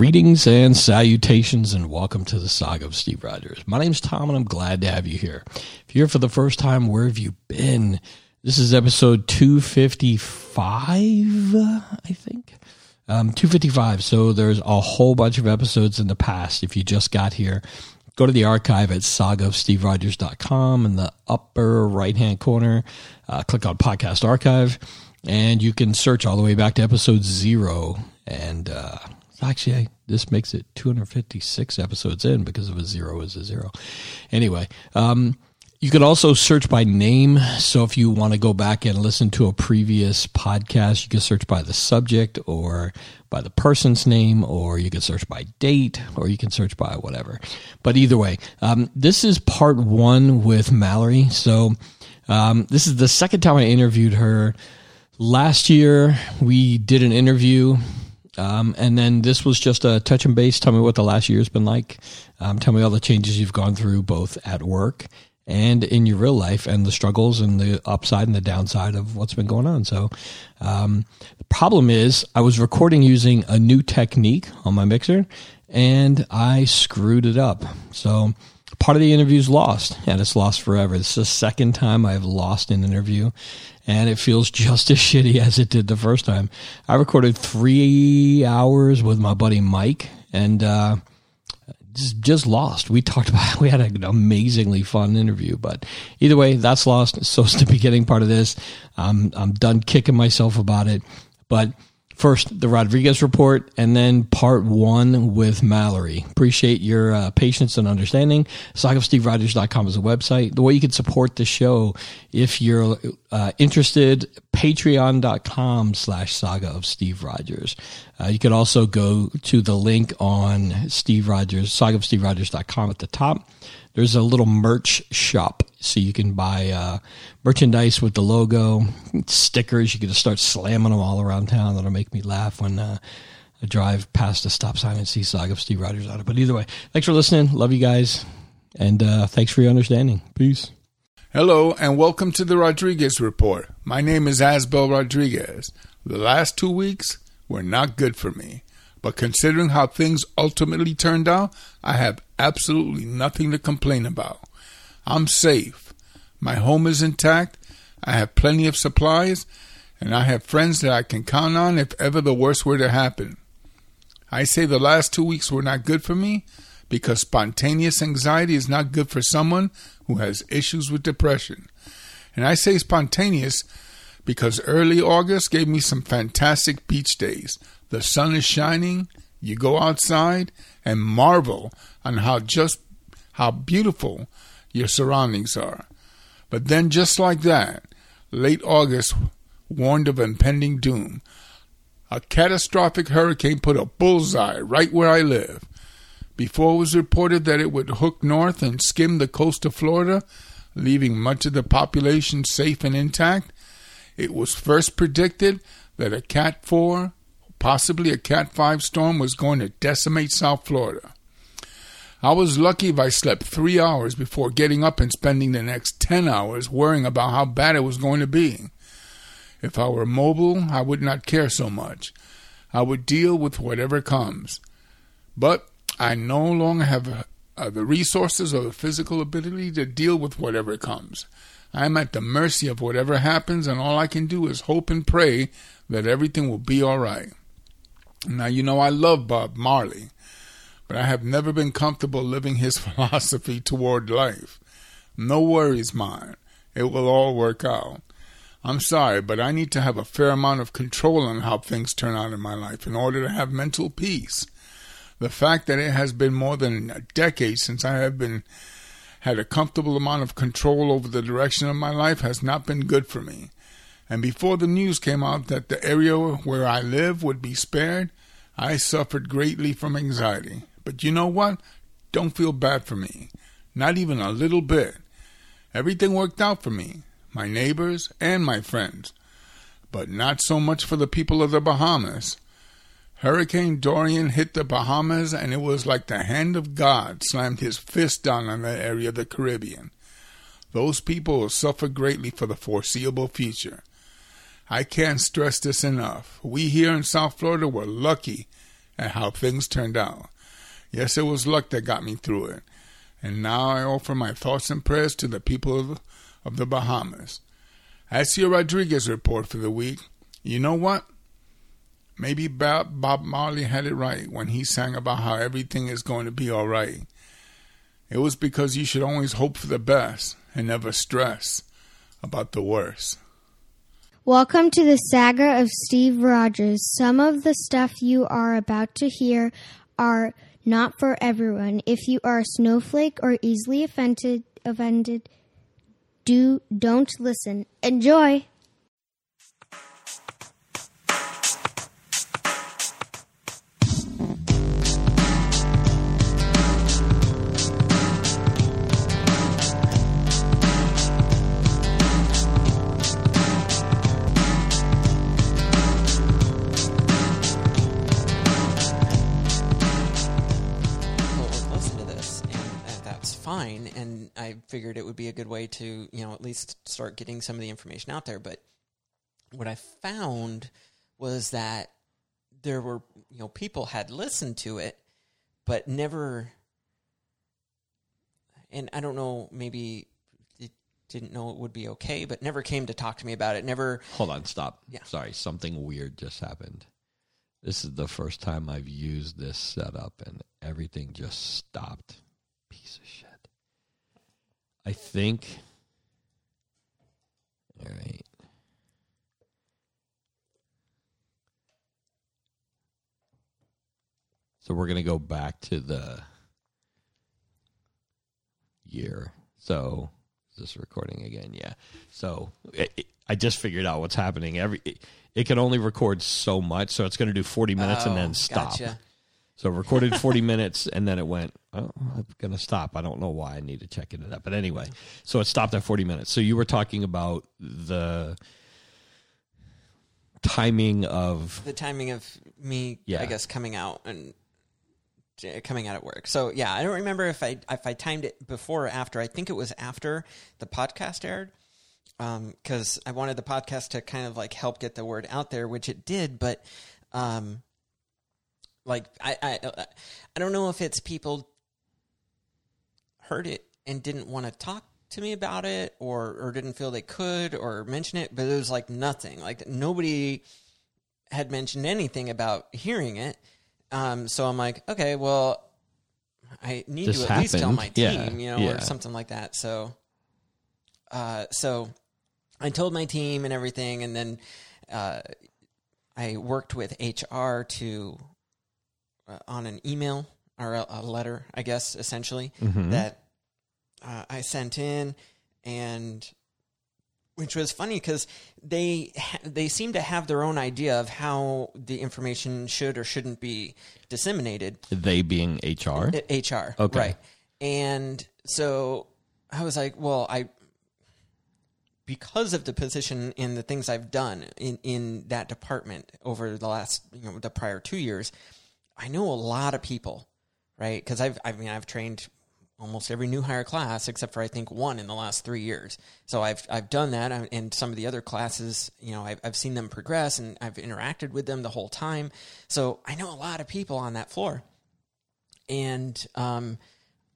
Greetings and salutations, and welcome to the saga of Steve Rogers. My name's Tom, and I'm glad to have you here. If you're here for the first time, where have you been? This is episode 255, I think. Um, 255. So there's a whole bunch of episodes in the past. If you just got here, go to the archive at sagaofsteverogers.com in the upper right hand corner. Uh, click on Podcast Archive, and you can search all the way back to episode zero. And uh, actually, this makes it 256 episodes in because of a zero is a zero. Anyway, um, you can also search by name. So if you want to go back and listen to a previous podcast, you can search by the subject or by the person's name, or you can search by date, or you can search by whatever. But either way, um, this is part one with Mallory. So um, this is the second time I interviewed her. Last year, we did an interview um, and then this was just a touch and base. Tell me what the last year's been like. Um, tell me all the changes you've gone through, both at work and in your real life, and the struggles and the upside and the downside of what's been going on. So, um, the problem is, I was recording using a new technique on my mixer, and I screwed it up. So, part of the interview's lost, and it's lost forever. This is the second time I've lost an interview, and it feels just as shitty as it did the first time. I recorded three hours with my buddy Mike, and uh, just, just lost. We talked about we had an amazingly fun interview, but either way, that's lost. It's so it's the beginning part of this. I'm I'm done kicking myself about it, but first the Rodriguez report and then part one with Mallory. Appreciate your uh, patience and understanding. SagaofSteveRogers.com is a website. The way you can support the show if you're uh, interested, patreon.com slash saga of Steve Rogers. Uh, you could also go to the link on Steve Rogers, sagaofsteverogers.com at the top. There's a little merch shop so you can buy uh, merchandise with the logo stickers. You can just start slamming them all around town. That'll make me laugh when uh, i drive past a stop sign and see saga of steve rogers on it. But either way thanks for listening. Love you guys. And uh, thanks for your understanding. Peace hello and welcome to the rodriguez report my name is asbel rodriguez the last two weeks were not good for me but considering how things ultimately turned out, I have absolutely nothing to complain about. I'm safe. My home is intact. I have plenty of supplies, and I have friends that I can count on if ever the worst were to happen. I say the last two weeks were not good for me because spontaneous anxiety is not good for someone who has issues with depression. And I say spontaneous because early August gave me some fantastic beach days, the sun is shining, you go outside and marvel on how just how beautiful your surroundings are. But then just like that, late August warned of impending doom. A catastrophic hurricane put a bullseye right where I live. Before it was reported that it would hook north and skim the coast of Florida, leaving much of the population safe and intact, it was first predicted that a Cat 4 Possibly a Cat 5 storm was going to decimate South Florida. I was lucky if I slept three hours before getting up and spending the next 10 hours worrying about how bad it was going to be. If I were mobile, I would not care so much. I would deal with whatever comes. But I no longer have uh, the resources or the physical ability to deal with whatever comes. I am at the mercy of whatever happens, and all I can do is hope and pray that everything will be all right. Now, you know, I love Bob Marley, but I have never been comfortable living his philosophy toward life. No worries, mine. It will all work out. I'm sorry, but I need to have a fair amount of control on how things turn out in my life in order to have mental peace. The fact that it has been more than a decade since I have been had a comfortable amount of control over the direction of my life has not been good for me. And before the news came out that the area where I live would be spared, I suffered greatly from anxiety. But you know what? Don't feel bad for me. Not even a little bit. Everything worked out for me, my neighbors, and my friends. But not so much for the people of the Bahamas. Hurricane Dorian hit the Bahamas, and it was like the hand of God slammed his fist down on that area of the Caribbean. Those people will suffer greatly for the foreseeable future. I can't stress this enough. We here in South Florida were lucky at how things turned out. Yes, it was luck that got me through it. And now I offer my thoughts and prayers to the people of, the Bahamas. As your Rodriguez report for the week, you know what? Maybe Bob, Marley had it right when he sang about how everything is going to be all right. It was because you should always hope for the best and never stress about the worst. Welcome to the saga of Steve Rogers. Some of the stuff you are about to hear are not for everyone. If you are a snowflake or easily offended, offended, do don't listen. Enjoy. Figured it would be a good way to, you know, at least start getting some of the information out there. But what I found was that there were, you know, people had listened to it, but never, and I don't know, maybe it didn't know it would be okay, but never came to talk to me about it. Never. Hold on, stop. Yeah. Sorry, something weird just happened. This is the first time I've used this setup and everything just stopped. Piece of shit. I think. All right. So we're going to go back to the year. So is this recording again? Yeah. So it, it, I just figured out what's happening. Every it, it, can only record so much, so it's going to do 40 minutes oh, and then stop. Gotcha. So recorded 40 minutes and then it went, oh, I'm going to stop. I don't know why I need to check into that. But anyway, so it stopped at 40 minutes. So you were talking about the timing of the timing of me, Yeah. I guess, coming out and coming out at work. So yeah, I don't remember if I if I timed it before or after. I think it was after the podcast aired because I wanted the podcast to kind of like help get the word out there, which it did. But um, like I, I I don't know if it's people heard it and didn't want to talk to me about it or or didn't feel they could or mention it, but it was like nothing. Like nobody had mentioned anything about hearing it. Um, so I'm like, okay, well, I need This to at least tell my happened. Yeah, team, you know, yeah. or something like that. So, uh, so I told my team and everything, and then uh, I worked with HR to uh, on an email or a, a letter, I guess, essentially that uh, I sent in, and which was funny because they ha- they seem to have their own idea of how the information should or shouldn't be disseminated. they being HR. Uh, HR, Okay. right? And so I was like, well, I because of the position and the things I've done in in that department over the last you know the prior two years, I know a lot of people, right? Because I've I mean I've trained almost every new hire class except for I think one in the last three years. So I've I've done that, uh, and some of the other classes, you know, I've I've seen them progress, and I've interacted with them the whole time. So I know a lot of people on that floor and um,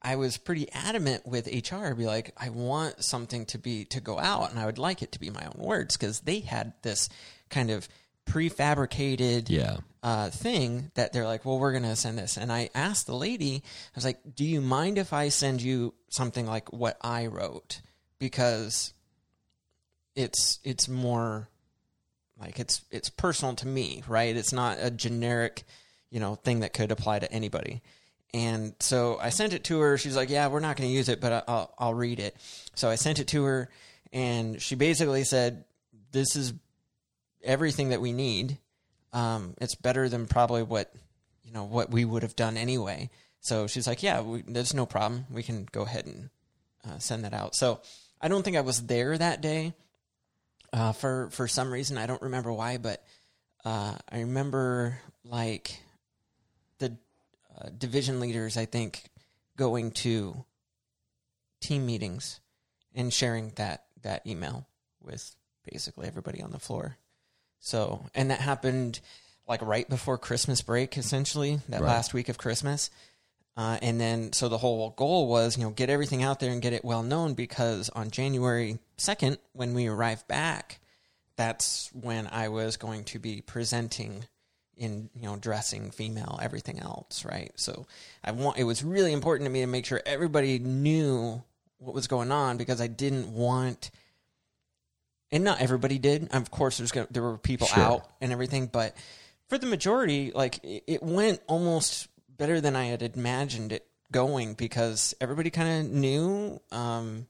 I was pretty adamant with HR. Be like, I want something to be to go out, and I would like it to be my own words because they had this kind of prefabricated Yeah. uh, thing that they're like, well, we're going to send this. And I asked the lady, I was like, do you mind if I send you something like what I wrote? Because it's it's more like it's it's personal to me, right? It's not a generic, you know, thing that could apply to anybody. And so I sent it to her. She's like, "Yeah, we're not going to use it, but I'll I'll read it." So I sent it to her, and she basically said, "This is everything that we need. Um, it's better than probably what you know what we would have done anyway." So she's like, "Yeah, we, there's no problem. We can go ahead and uh, send that out." So I don't think I was there that day uh, for for some reason. I don't remember why, but uh, I remember like the uh, division leaders. I think going to team meetings and sharing that that email with basically everybody on the floor. So, and that happened like right before Christmas break, essentially that Right. last week of Christmas. Uh, and then, so the whole goal was, you know, get everything out there and get it well known because on January 2nd, when we arrive back, that's when I was going to be presenting in, you know, dressing female, everything else, right? So I want, it was really important to me to make sure everybody knew what was going on because I didn't want, and not everybody did. Of course, there's gonna, there were people Sure. out and everything, but for the majority, like it, it went almost better than I had imagined it going because everybody kind of knew. Um,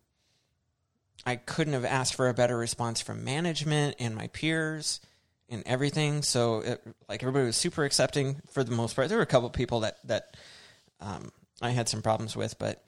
I couldn't have asked for a better response from management and my peers and everything. So, it, like everybody was super accepting for the most part. There were a couple people that that um, I had some problems with, but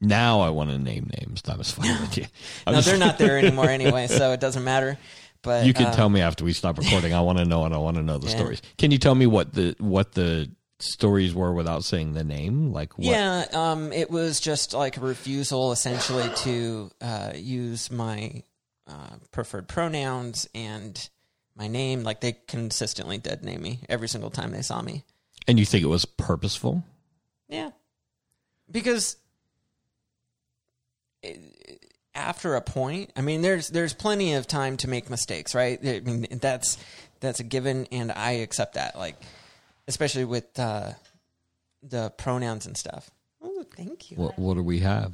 Now I want to name names. That was fine with you. I'm no, just- they're not there anymore anyway, so it doesn't matter. But You can uh, tell me after we stop recording. I want to know, and I want to know the Yeah. stories. Can you tell me what the what the stories were without saying the name? Like what? Yeah, um, it was just like a refusal, essentially, to uh, use my uh, preferred pronouns and my name. Like they consistently dead name me every single time they saw me. And you think it was purposeful? Yeah, because after a point, I mean, there's there's plenty of time to make mistakes, right? I mean, that's that's a given, and I accept that. Like, especially with uh, the pronouns and stuff. Oh, thank you. What What do we have?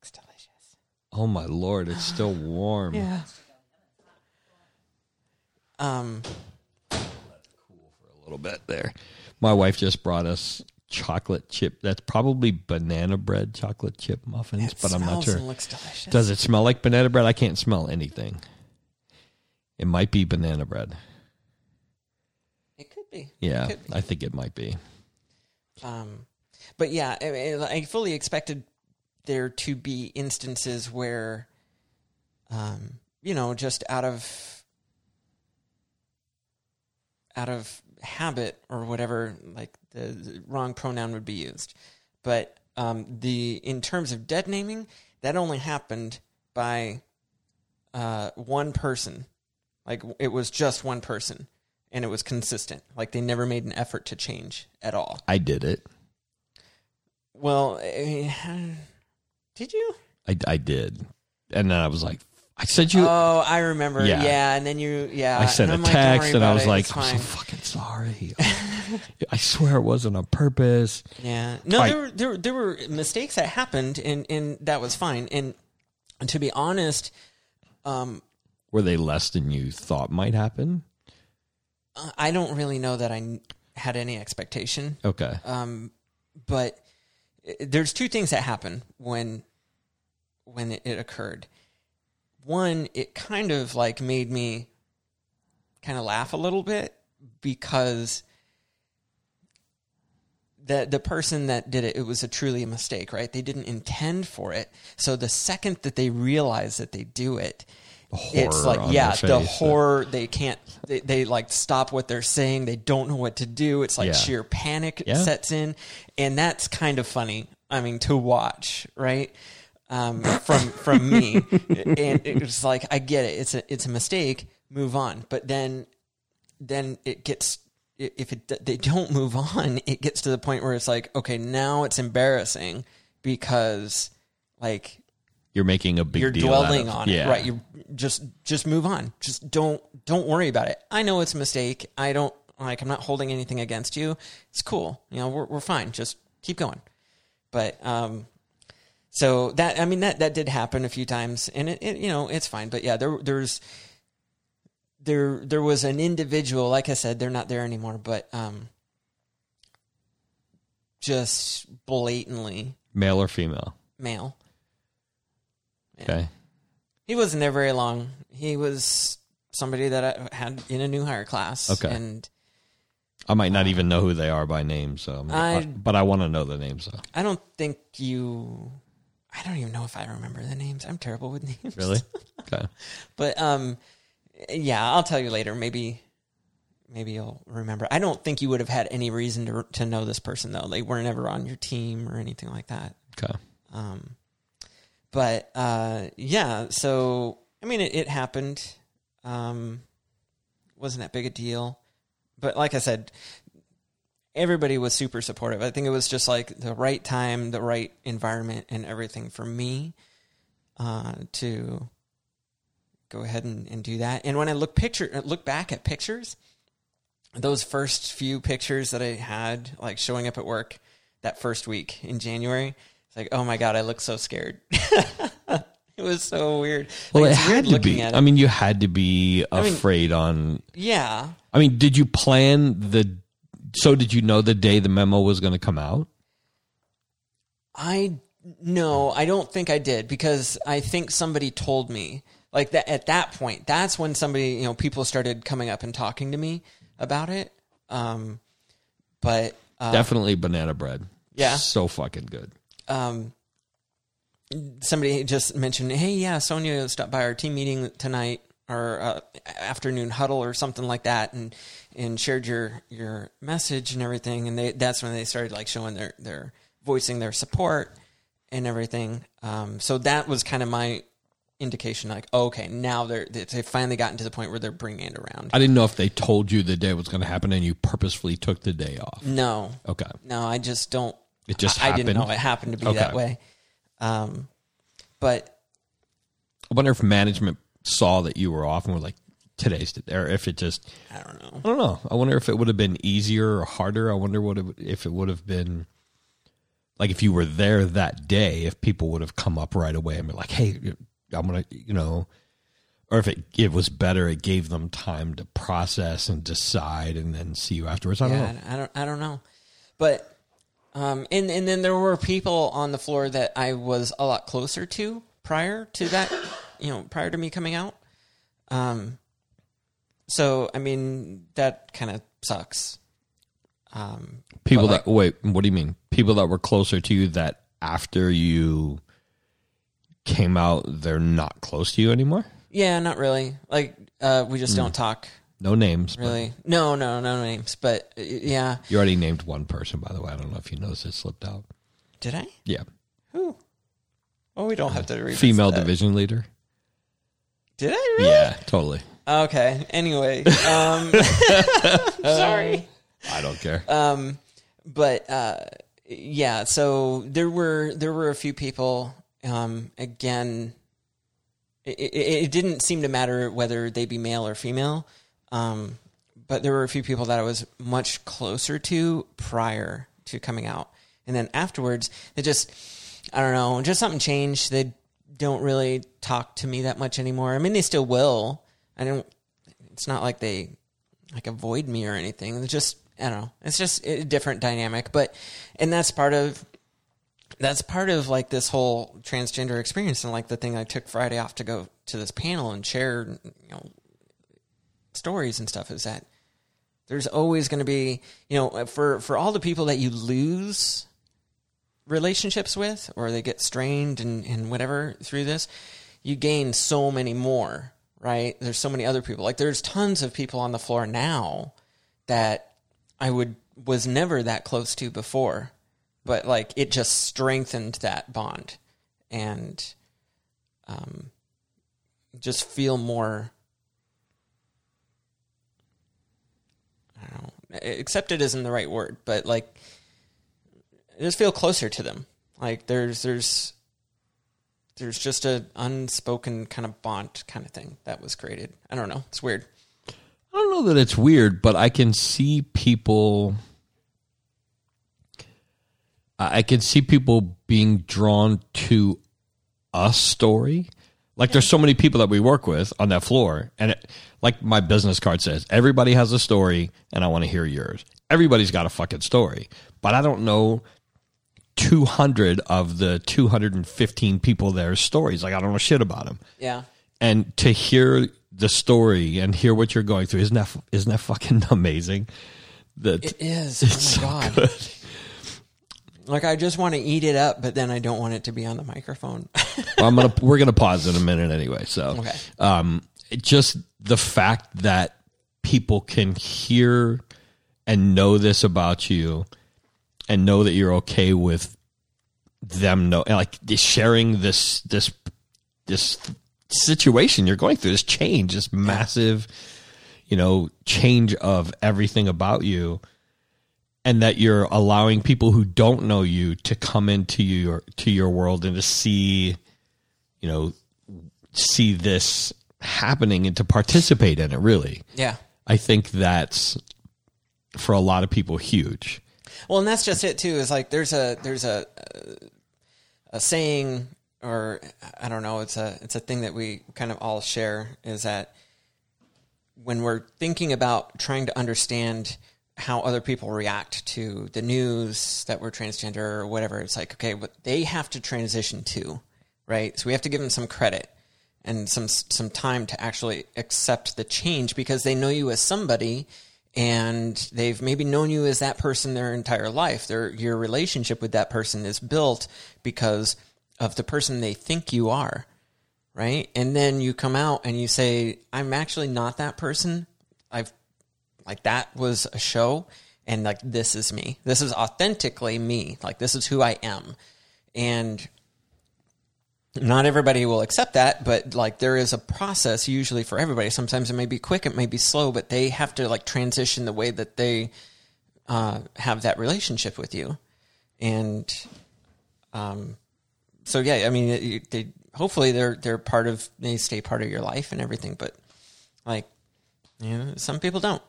looks delicious. Oh my lord! It's still warm. Yeah. Um. a little bit there. My wife just brought us chocolate chip. That's probably banana bread chocolate chip muffins, it but I'm not sure. looks delicious. Does it smell like banana bread? I can't smell anything. It might be banana bread. It could be. Yeah, could be. I think it might be. Um, but yeah, I, I I fully expected there to be instances where, um, you know, just out of out of habit or whatever, like the, the wrong pronoun would be used. But um, the in terms of dead naming, that only happened by uh, one person. Like it was just one person, and it was consistent. Like they never made an effort to change at all. I did it. Well, eh, did you? I, I did, and then I was like, I said you. Oh, I remember. Yeah. Yeah, and then you, yeah. I sent a I'm like, text, and I was it, like, I'm so fucking sorry. I swear it wasn't on purpose. Yeah. No, Right. there were there, there were mistakes that happened, and and that was fine. And, and to be honest, um, Were they less than you thought might happen? I don't really know that I had any expectation. Okay. Um, but there's two things that happen when when it occurred. One, it kind of like made me kind of laugh a little bit because the the person that did it, it was a truly a mistake, right? They didn't intend for it. So the second that they realize that they do it, it's like yeah, the horror. They can't. They, they like stop what they're saying. They don't know what to do. It's like Yeah. sheer panic Yeah. sets in, and that's kind of funny. I mean, to watch, right? Um, from from me, and it's like I get it. It's a it's a mistake. Move on. But then then it gets if it they don't move on, it gets to the point where it's like okay, now it's embarrassing because like You're making a big you're dwelling on yeah. it, right? You just just move on. Just don't don't worry about it. I know it's a mistake. I don't like. I'm not holding anything against you. It's cool. You know, we're we're fine. Just keep going. But um, so that I mean that that did happen a few times, and it, it you know it's fine. But yeah, there there's there there was an individual. Like I said, they're not there anymore. But um, just blatantly Male or female? male. Okay. He wasn't there very long. He was somebody that I had in a new hire class. Okay. And I might not even know who they are by name, so I- but I want to know the names. So I don't think you. I don't even know if I remember the names. I'm terrible with names. really, okay. But um, yeah, I'll tell you later. Maybe, maybe you'll remember. I don't think you would have had any reason to to know this person though. They weren't ever on your team or anything like that. Okay. Um, but uh, yeah, so I mean, it, it happened. Um, wasn't that big a deal. But like I said, everybody was super supportive. I think it was just like the right time, the right environment, and everything for me uh, to go ahead and, and do that. And when I look picture uh, look back at pictures, those first few pictures that I had, like showing up at work that first week in January, it's like, oh my god, I look so scared. it was so weird. Well, Like, it had to be. I mean, you had to be mean- afraid on. yeah. I mean, did you plan the? So did you know the day the memo was going to come out? I no, I don't think I did because I think somebody told me like that at that point. That's when somebody, you know, people started coming up and talking to me about it. Um, but uh, Definitely banana bread. Yeah. so fucking good. um, somebody just mentioned, hey, yeah, Sonia stopped by our team meeting tonight or uh, afternoon huddle or something like that, and and shared your your message and everything. And they that's when they started like showing their their voicing their support and everything. Um, so that was kind of my indication, like, okay, now they're they've finally gotten to the point where they're bringing it around. I didn't know if they told you the day was going to happen and you purposefully took the day off. no, Okay. No, I just don't. It just I, I didn't know it happened to be Okay. that way. Um, but I wonder if management saw that you were off and were like, today's the or if it just, I don't know. I don't know. I wonder if it would have been easier or harder. I wonder what it, would- if it would have been like if you were there that day, if people would have come up right away and be like, hey, I'm to, you know, or if it, it was better, it gave them time to process and decide and then see you afterwards. I don't Yeah, know. I don't. I don't know. But um, and and then there were people on the floor that I was a lot closer to prior to that. You know, prior to me coming out. Um. So I mean that kind of sucks. Um. People like- that, wait, what do you mean? People that were closer to you that after you came out, they're not close to you anymore? Yeah, not really. Like uh, we just don't talk No names. but really. No, no, no names. But uh, yeah, You already named one person, by the way. I don't know if you noticed it slipped out. did I? Yeah. Who? Oh, we don't have to read Female division leader. Did I really? Yeah, totally. Okay. Anyway, um, sorry. I don't care. Um, but uh, yeah, so there were there were a few people. Um, again, it, it, it didn't seem to matter whether they be male or female. Um, but there were a few people that I was much closer to prior to coming out, and then afterwards, it just I don't know, just something changed. They don't really talk to me that much anymore. I mean, they still will. I don't. It's not like they like avoid me or anything. It's just I don't know. It's just a different dynamic, but and that's part of that's part of like this whole transgender experience and like the thing I took Friday off to go to this panel and share you know stories and stuff is that there's always going to be you know for for all the people that you lose relationships with or they get strained and, and whatever through this you gain so many more right? There's so many other people. Like there's tons of people on the floor now that i would was never that close to before but like it just strengthened that bond and um just feel more I don't know. Accepted isn't the right word, but like just feel closer to them. Like there's there's there's just a unspoken kind of bond kind of thing that was created. I don't know. It's weird. I don't know that it's weird, but I can see people. I I can see people being drawn to a story. Like there's so many people that we work with on that floor, and it, like my business card says, everybody has a story, and I want to hear yours. Everybody's got a fucking story, but I don't know 200 of the 215 people there's stories. Like I don't know shit about them Yeah. and to hear the story and hear what you're going through isn't that isn't that fucking amazing that It is. Oh my god. Like I just want to eat it up, but then I don't want it to be on the microphone. Well, I'm gonna we're gonna pause in a minute anyway so Okay. um it just the fact that people can hear and know this about you and know that you're okay with them know like sharing this this this situation you're going through this change this massive you know, change of everything about you and that you're allowing people who don't know you to come into your to your world and to see you know see this happening and to participate in it really Yeah. i think that's for a lot of people huge Well, and that's just it too. Is like there's a there's a a saying, or I don't know. It's a it's a thing that we kind of all share. Is that when we're thinking about trying to understand how other people react to the news that we're transgender or whatever, it's like okay, but they have to transition too, right? So we have to give them some credit and some some time to actually accept the change because they know you as somebody and they've maybe known you as that person their entire life. Their your relationship with that person is built because of the person they think you are, right? And then you come out and you say, "I'm actually not that person. I've like that was a show, and like this is me. This is authentically me. Like this is who I am." And not everybody will accept that, but like there is a process usually for everybody. Sometimes it may be quick, it may be slow, but they have to like transition the way that they uh, have that relationship with you. And um, so yeah, I mean, they hopefully they're they're part of they stay part of your life and everything, but like you know, some people don't,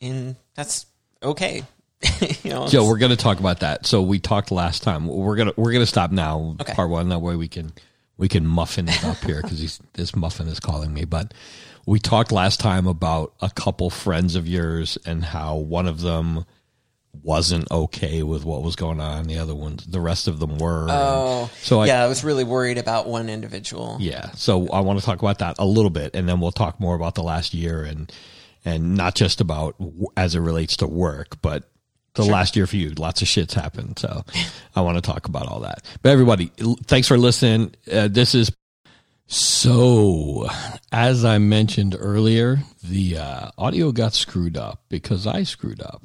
and that's okay. you know, Joe, we're going to talk about that. So we talked last time. We're gonna we're gonna stop now. Okay. Part one. That way we can we can muffin it up here because this muffin is calling me. But we talked last time about a couple friends of yours and how one of them wasn't okay with what was going on. The other ones, the rest of them were. Oh, so I, yeah, I was really worried about one individual. yeah. So I want to talk about that a little bit, and then we'll talk more about the last year and and not just about as it relates to work, but the last year for you. Lots of shits happened, so I want to talk about all that. But everybody, thanks for listening. Uh, this is so. As I mentioned earlier, the uh, audio got screwed up because I screwed up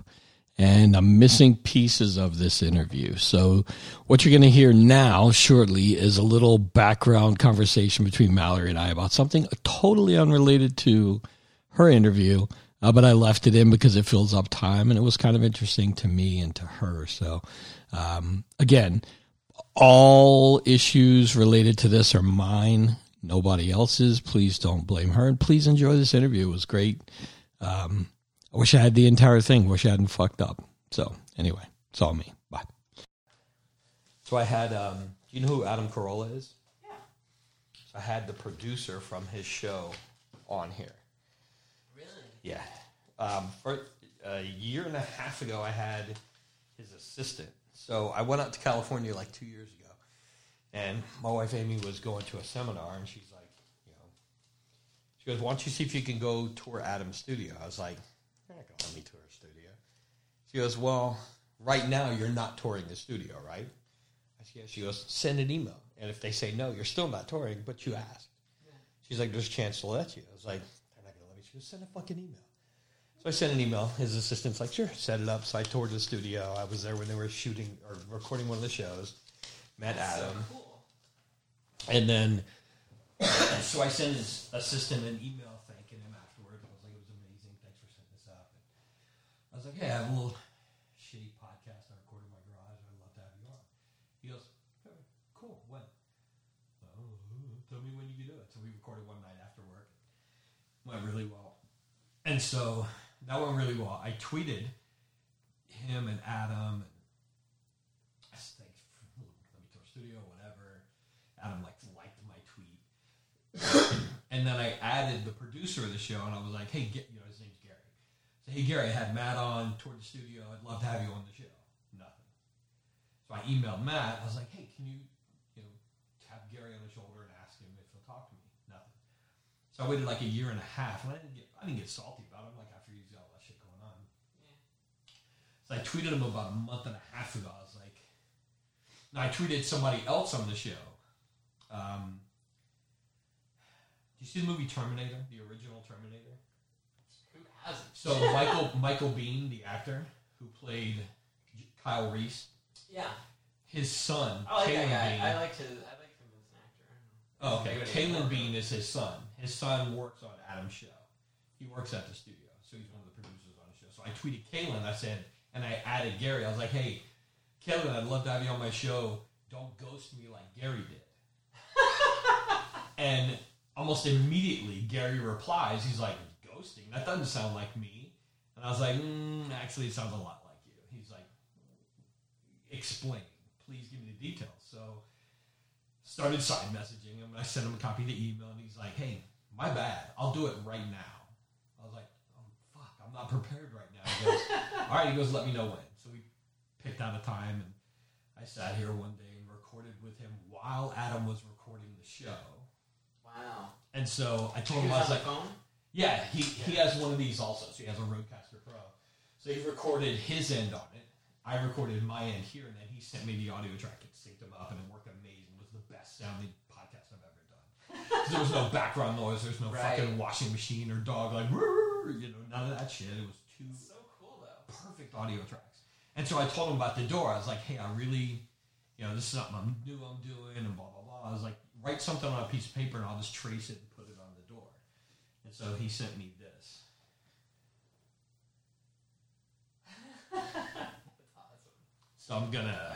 and I'm missing pieces of this interview. So, what you're going to hear now, shortly, is a little background conversation between Mallory and I about something totally unrelated to her interview, uh, but I left it in because it fills up time and it was kind of interesting to me and to her. So, um, again, all issues related to this are mine, nobody else's. Please don't blame her. And please enjoy this interview. It was great. Um, I wish I had the entire thing. Wish I hadn't fucked up. So anyway, it's all me. Bye. So I had, um, do you know who Adam Carolla is? Yeah. I had the producer from his show on here. Yeah. Um, for a year and a half ago, I had his assistant. So I went out to California like two years ago, and my wife Amy was going to a seminar, and she's like, you know, she goes, "Why don't you see if you can go tour Adam's studio?" I was like, "You're not gonna let me tour a studio." She goes, "Well, right now you're not touring the studio, right?" I said, "Yeah." She goes, "Send an email, and if they say no, you're still not touring, but you asked." She's like, "There's a chance to let you." I was like, She goes, "Send a fucking email." So I sent an email. His assistant's like, "Sure, set it up." So I toured the studio. I was there when they were shooting or recording one of the shows. Met Adam, So cool. and then so I sent his assistant an email thanking him afterwards. I was like, "It was amazing. Thanks for setting this up." And I was like, "Hey, I have a little shitty podcast I recorded in my garage. I'd love to have you on." He goes, "Okay, "Cool. When?" "Oh, tell me when you can do it. So we recorded one night after work. Went really well. And so that went really well. I tweeted him and Adam. And I for let studio, whatever. Adam like liked my tweet. and then I added the producer of the show, and I was like, "Hey, get, you know, his name's Gary. So, hey, Gary, I had Matt on toward the studio. I'd love to have you on the show. Nothing. So I emailed Matt. I was like, "Hey, can you, you know, tap Gary on the shoulder and ask him if he'll talk to me?" Nothing. So I waited like a year and a half, and I didn't get, I didn't get salty about it. Like after he's got all that shit going on. So I tweeted him about a month and a half ago. I was like, now I tweeted somebody else on the show. Um, do you see the movie Terminator, the original Terminator? Who hasn't? So Michael Michael Biehn, the actor who played Kyle Reese, Yeah. his son, I like that Biehn. guy. I like his. I like him as an actor. I don't know. Oh, okay. Kalen. Biehn is his son. His son works on Adam's show. He works at the studio. So he's one of the producers on the show. So I tweeted Kalen. I said, and I added Gary. I was like, hey, Kalen, I'd love to have you on my show. Don't ghost me like Gary did. and almost immediately, Gary replies. He's like, ghosting? That doesn't sound like me. And I was like, mm, actually, it sounds a lot like you. He's like, explain. Please give me the details. So started side messaging him. And I sent him a copy of the email, and he's like, hey, my bad. I'll do it right now. I was like, oh, fuck, I'm not prepared right now. He goes, all right. He goes, let me know when. So we picked out a time, and I sat here one day and recorded with him while Adam was recording the show. Wow. And so I told him, I was was on the like, phone? yeah, he, he has one of these also. So he has a RodeCaster Pro. So he recorded his end on it. I recorded my end here, and then he sent me the audio track and synced them up, and it worked amazing. It was the best sounding podcast I've ever done. 'Cause there was no background noise. There's no Right. fucking washing machine or dog like, you know, none of that shit. It was two So cool though. perfect audio tracks. And so I told him about the door. I was like, hey, I really, you know, this is something I'm new I'm doing, and blah blah blah. I was like, write something on a piece of paper, and I'll just trace it and put it on the door. And so he sent me this. So I'm gonna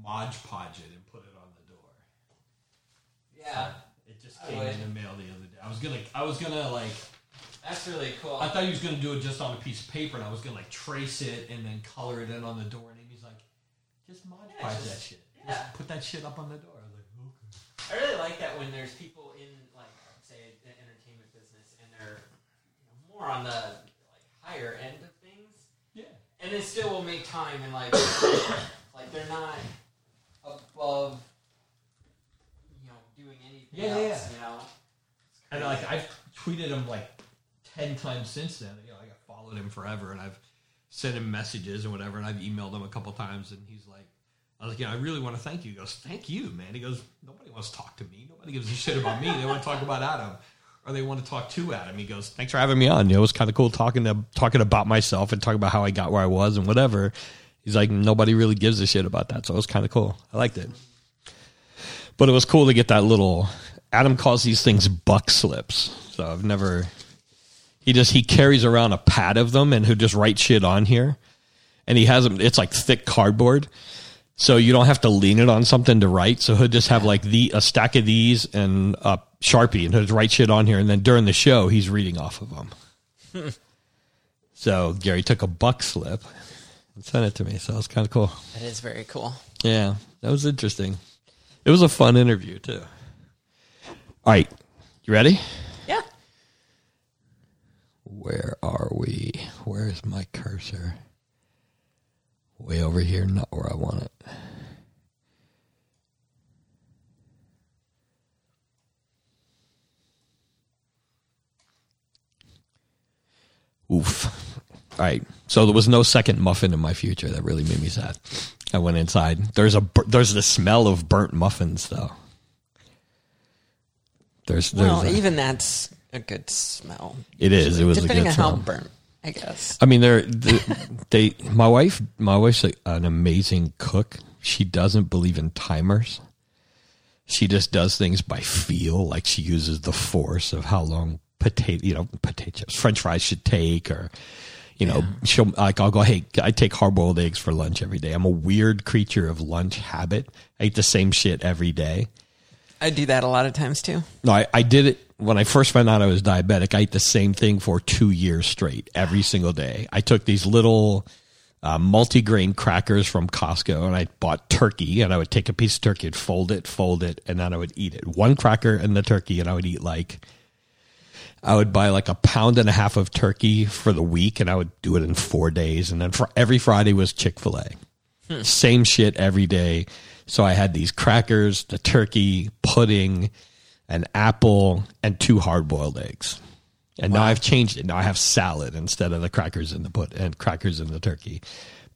Mod Podge it and put it on the door. Yeah. It just came in the mail the other day. I was gonna, I was gonna like, That's really cool. I thought he was gonna do it just on a piece of paper, and I was gonna like trace it and then color it in on the door. And he's like, just Mod Yeah, just- that shit. yeah. Just put that shit up on the door. I was like, okay. I really like that when there's people in like say the entertainment business and they're you know, more on the like higher end of things, Yeah. and they still will make time and like like they're not above anything Yeah, yeah. You know. And like I've tweeted him like ten times since then. You know, like I followed him forever, and I've sent him messages and whatever, and I've emailed him a couple times, and he's like, I was like, yeah, I really want to thank you. He goes, thank you, man. He goes, nobody wants to talk to me. Nobody gives a shit about me. They want to talk about Adam. Or they want to talk to Adam. He goes, "Thanks for having me on. You know, it was kind of cool talking to talking about myself and talking about how I got where I was and whatever." He's like, "Nobody really gives a shit about that." So it was kind of cool. I liked it. But it was cool to get that little. Adam calls these things buck slips. So I've never. He just he carries around a pad of them and he'll just write shit on here, and he has them. It's like thick cardboard, so you don't have to lean it on something to write. So he'll just have like the a stack of these and a sharpie, and he'll write shit on here. And then during the show, he's reading off of them. so Gary took a buck slip and sent it to me. So it was kind of cool. That is very cool. Yeah, that was interesting. It was a fun interview too. All right, you ready? Yeah. Where are we? Where's my cursor? Way over here, not where I want it. Oof. All right. So there was no second muffin in my future. That really made me sad. I went inside. There's a there's the smell of burnt muffins though. There's there's Well, a- even that's a good smell. it is. It was a Depending good on how smell. burnt, I guess. I mean, they're they, they. My wife, my wife's like an amazing cook. She doesn't believe in timers. She just does things by feel. Like she uses the force of how long potato, you know, potatoes, French fries should take, or you know, she'll like I'll go, hey, I take hard boiled eggs for lunch every day. I'm a weird creature of lunch habit. I eat the same shit every day. I do that a lot of times too. No, I, I did it when I first found out I was diabetic. I ate the same thing for two years straight, every single day. I took these little uh, multigrain crackers from Costco and I bought turkey and I would take a piece of turkey and fold it, fold it, and then I would eat it. One cracker and the turkey, and I would eat like, I would buy like a pound and a half of turkey for the week and I would do it in four days. And then for every Friday was Chick fil A. Hmm. Same shit every day. So I had these crackers, the turkey, pudding, an apple, and two hard boiled eggs. And now I've changed it. Now I have salad instead of the crackers and the put and crackers and the turkey.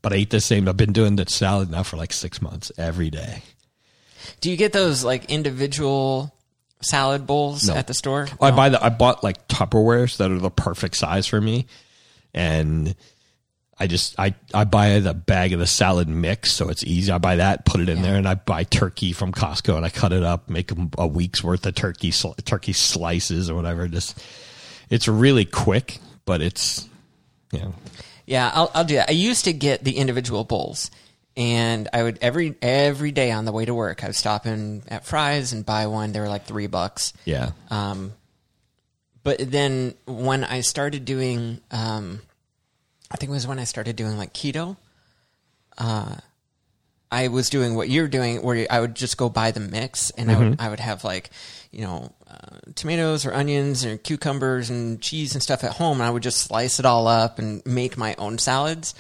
But I eat the same. I've been doing the salad now for like six months every day. Do you get those like individual salad bowls No. at the store? I No? buy the I bought like Tupperwares that are the perfect size for me, and I just I I buy the bag of the salad mix so it's easy. I buy that, put it in there, and I buy turkey from Costco and I cut it up, make a week's worth of turkey turkey slices or whatever. Just it's really quick, but it's Yeah. Yeah, I'll, I'll do that. I used to get the individual bowls, and I would every every day on the way to work, I would stop in at Fry's and buy one. They were like three bucks. Yeah. Um, but then when I started doing, um, I think it was when I started doing like keto. Uh, I was doing what you're doing, where I would just go buy the mix, and I would I would have like, you know, uh, tomatoes or onions or cucumbers and cheese and stuff at home, and I would just slice it all up and make my own salads.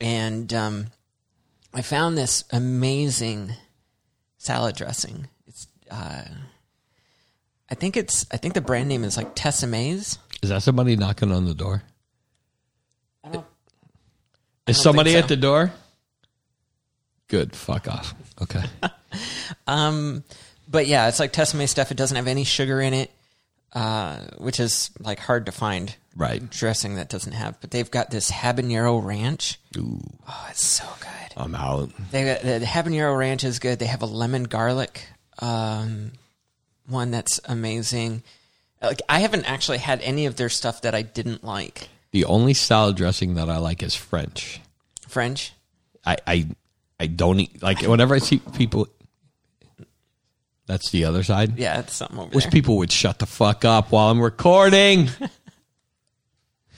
And um, I found this amazing salad dressing. It's uh, I think it's I think the brand name is like Tessemae's. Is that somebody knocking on the door? I don't Is don't somebody think at the door? Good. Fuck off. Okay. Um, but yeah, it's like Tessemae stuff. It doesn't have any sugar in it, uh, which is like hard to find right. dressing that doesn't have. But they've got this habanero ranch. Ooh, Oh, it's so good. I'm out. They got the, the habanero ranch is good. They have a lemon garlic um, one that's amazing. Like I haven't actually had any of their stuff that I didn't like. The only salad dressing that I like is French. French. I I, I don't eat like whenever I see people. That's the other side. Yeah, it's something over Wish there. people would shut the fuck up while I'm recording.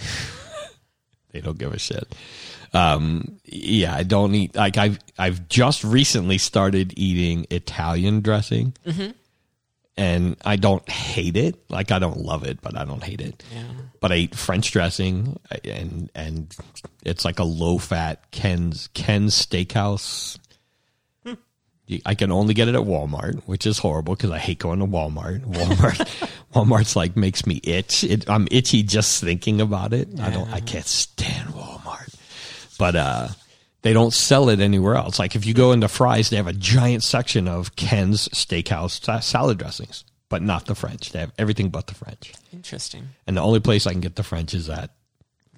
they don't give a shit. Um, yeah, I don't eat like I've I've just recently started eating Italian dressing, and I don't hate it. Like I don't love it, but I don't hate it. Yeah. But I eat French dressing, and and it's like a low fat Ken's Ken's Steakhouse. I can only get it at Walmart, which is horrible because I hate going to Walmart. Walmart, Walmart's like makes me itch. It, I'm itchy just thinking about it. I don't. I can't stand Walmart. But uh, they don't sell it anywhere else. Like if you go into Fry's, they have a giant section of Ken's Steakhouse sa- salad dressings, but not the French. They have everything but the French. Interesting. And the only place I can get the French is at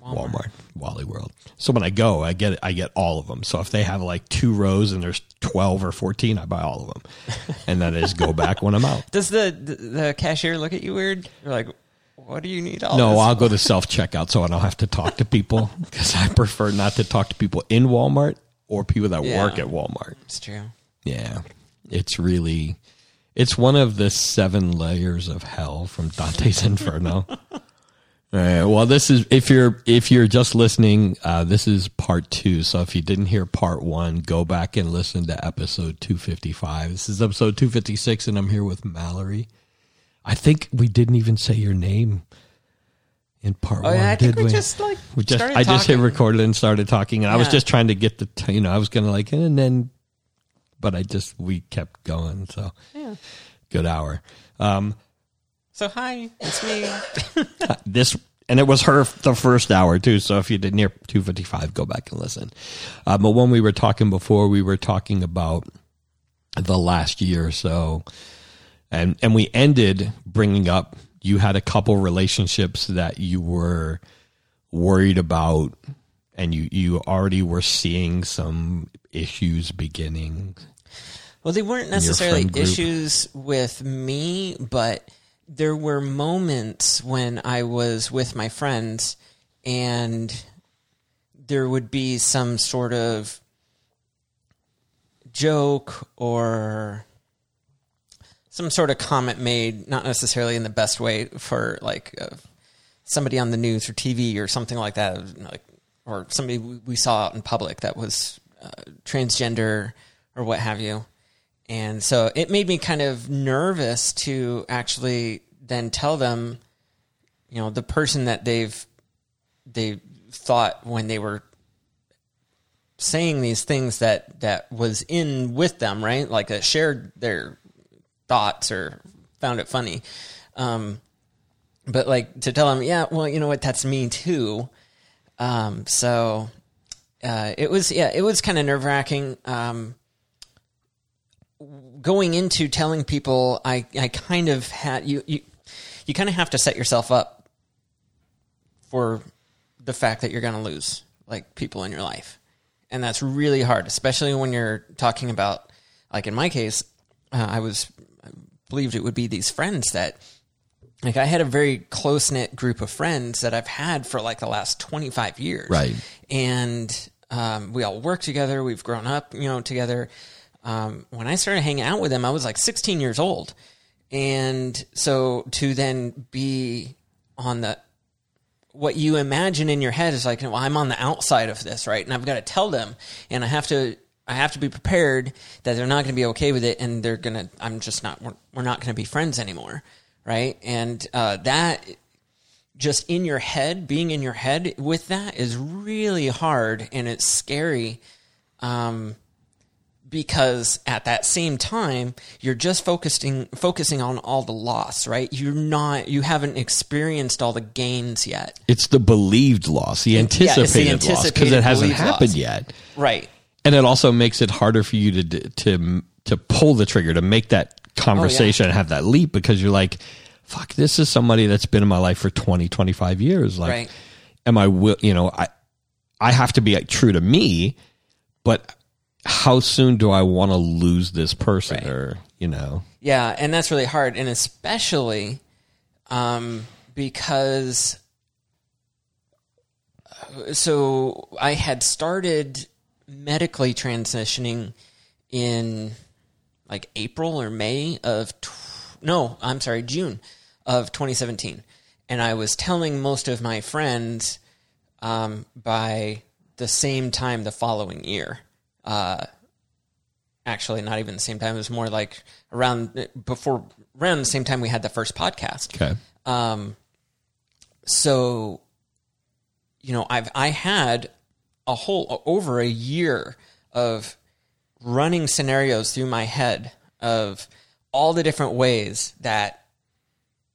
Walmart, Wally World. So when I go, I get I get all of them. So if they have like two rows and there's twelve or fourteen, I buy all of them, and then I just go back when I'm out. Does the, the cashier look at you weird? You're like, what do you need all No, I'll for?" go to self checkout so I don't have to talk to people because I prefer not to talk to people in Walmart or people that Yeah. work at Walmart. It's true. Yeah, it's really it's one of the seven layers of hell from Dante's Inferno. All right. Well, this is if you're if you're just listening, uh, this is part two. So if you didn't hear part one, go back and listen to episode two fifty five. This is episode two fifty six, and I'm here with Mallory. I think we didn't even say your name in part Oh one. yeah, I think did we just like we just I just hit talking. recorded and started talking, and I was just trying to get the t- you know I was gonna like and then, but I just we kept going. So Yeah. good hour. Um, So hi, it's me. this and it was her the first hour too. So if you didn't hear two fifty five, go back and listen. Uh, but when we were talking before, we were talking about the last year or so, and and we ended bringing up you had a couple relationships that you were worried about, and you you already were seeing some issues beginning. Well, they weren't necessarily issues with me, but there were moments when I was with my friends and there would be some sort of joke or some sort of comment made, not necessarily in the best way for like uh, somebody on the news or TV or something like that, like or somebody we saw out in public that was uh, transgender or what have you. And so it made me kind of nervous to actually then tell them, you know, the person that they've they thought when they were saying these things that that was in with them, right? Like that shared their thoughts or found it funny. Um, but like to tell them, yeah, well, you know what, that's me too. Um, so uh, it was, yeah, it was kind of nerve wracking. Um, going into telling people, I, I kind of had you, you, you kind of have to set yourself up for the fact that you're going to lose like people in your life. And that's really hard, especially when you're talking about, like in my case, uh, I was I believed it would be these friends that like I had a very close knit group of friends that I've had for like the last 25 years. Right. And um, we all work together. We've grown up, you know, together. Um, when I started hanging out with them, I was like 16 years old. And so to then be on the, what you imagine in your head is like, well, I'm on the outside of this, right? And I've got to tell them, and I have to, I have to be prepared that they're not going to be okay with it, and they're gonna, I'm just not, we're, we're not going to be friends anymore, right? And uh, that, just in your head, being in your head with that is really hard, and it's scary. Um, because at that same time you're just focusing focusing on all the loss right you're not you haven't experienced all the gains yet It's the believed loss, the anticipated, it's the loss, because it hasn't happened loss. yet, right and it also makes it harder for you to to to pull the trigger to make that oh, conversation and have that leap because you're like, "Fuck, this is somebody that's been in my life for 20, 25 years." Like, Right. am I will you know I I have to be like, true to me, but how soon do I want to lose this person Right. or you know? Yeah, and that's really hard, and especially um, because uh, so I had started medically transitioning in like April or May of no, I'm sorry, June of 2017, and I was telling most of my friends um, by the same time the following year. Uh, actually not even the same time. It was more like around before around the same time we had the first podcast. Okay. Um, so you know, I've I had a whole over a year of running scenarios through my head of all the different ways that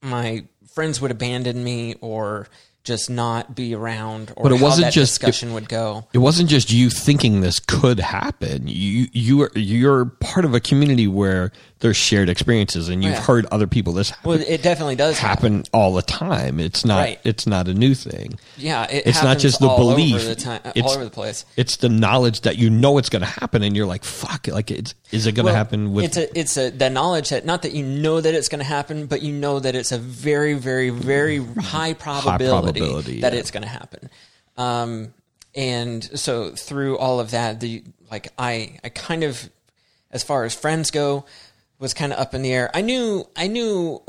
my friends would abandon me or just not be around or But it wasn't just- discussion would go. it wasn't just you thinking this could happen. You you are you're part of a community where there's shared experiences, and you've Yeah. heard other people this happen, Well, it definitely does happen all the time. It's not Right. it's not a new thing. Yeah, it It's not just the all belief. the time, It's- all over the place. It's the knowledge that you know it's going to happen, and you're like, "Fuck!" Like, it's is it going to Well, happen with? it's a it's a the knowledge that not that you know that it's going to happen, but you know that it's a very very very high probability, probability, that yeah. it's going to happen. Um, and so through all of that, the like I I kind of as far as friends go was kind of up in the air. I knew I knew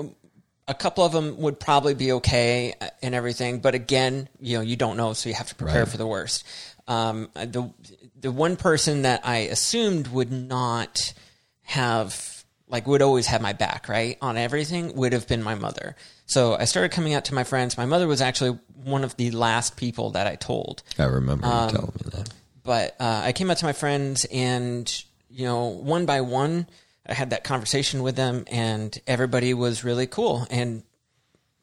a couple of them would probably be okay and everything, but again, you know, you don't know, so you have to prepare Right. for the worst. Um, the the one person that I assumed would not have like would always have my back right on everything would have been my mother. So I started coming out to my friends. My mother was actually one of the last people that I told I remember um, you telling me that. but uh, I came out to my friends, and you know, one by one, I had that conversation with them, and everybody was really cool. And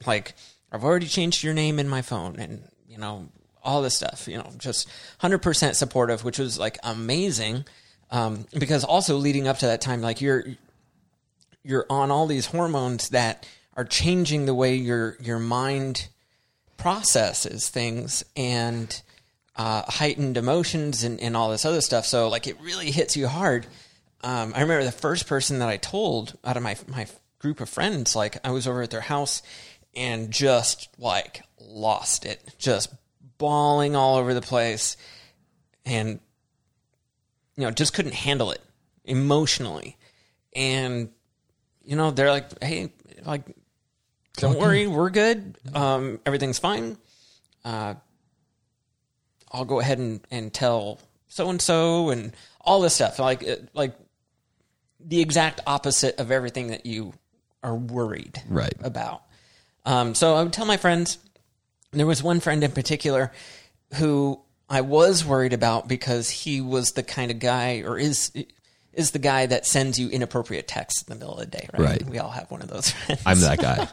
like, I've already changed your name in my phone, and you know, all this stuff. You know, just hundred percent supportive, which was like amazing. Um, because also leading up to that time, like you're you're on all these hormones that are changing the way your your mind processes things and uh, heightened emotions and, and all this other stuff. So like it really hits you hard. Um, I remember the first person that I told out of my my group of friends, like I was over at their house and just like lost it, just bawling all over the place, and you know just couldn't handle it emotionally. And you know they're like, hey, like don't worry, we're good. Um, everything's fine. Uh, I'll go ahead and, and tell so and so and all this stuff. Like like the exact opposite of everything that you are worried Right. about. Um, so I would tell my friends. There was one friend in particular who I was worried about because he was the kind of guy, or is is the guy that sends you inappropriate texts in the middle of the day. Right? Right. We all have one of those friends. I'm that guy.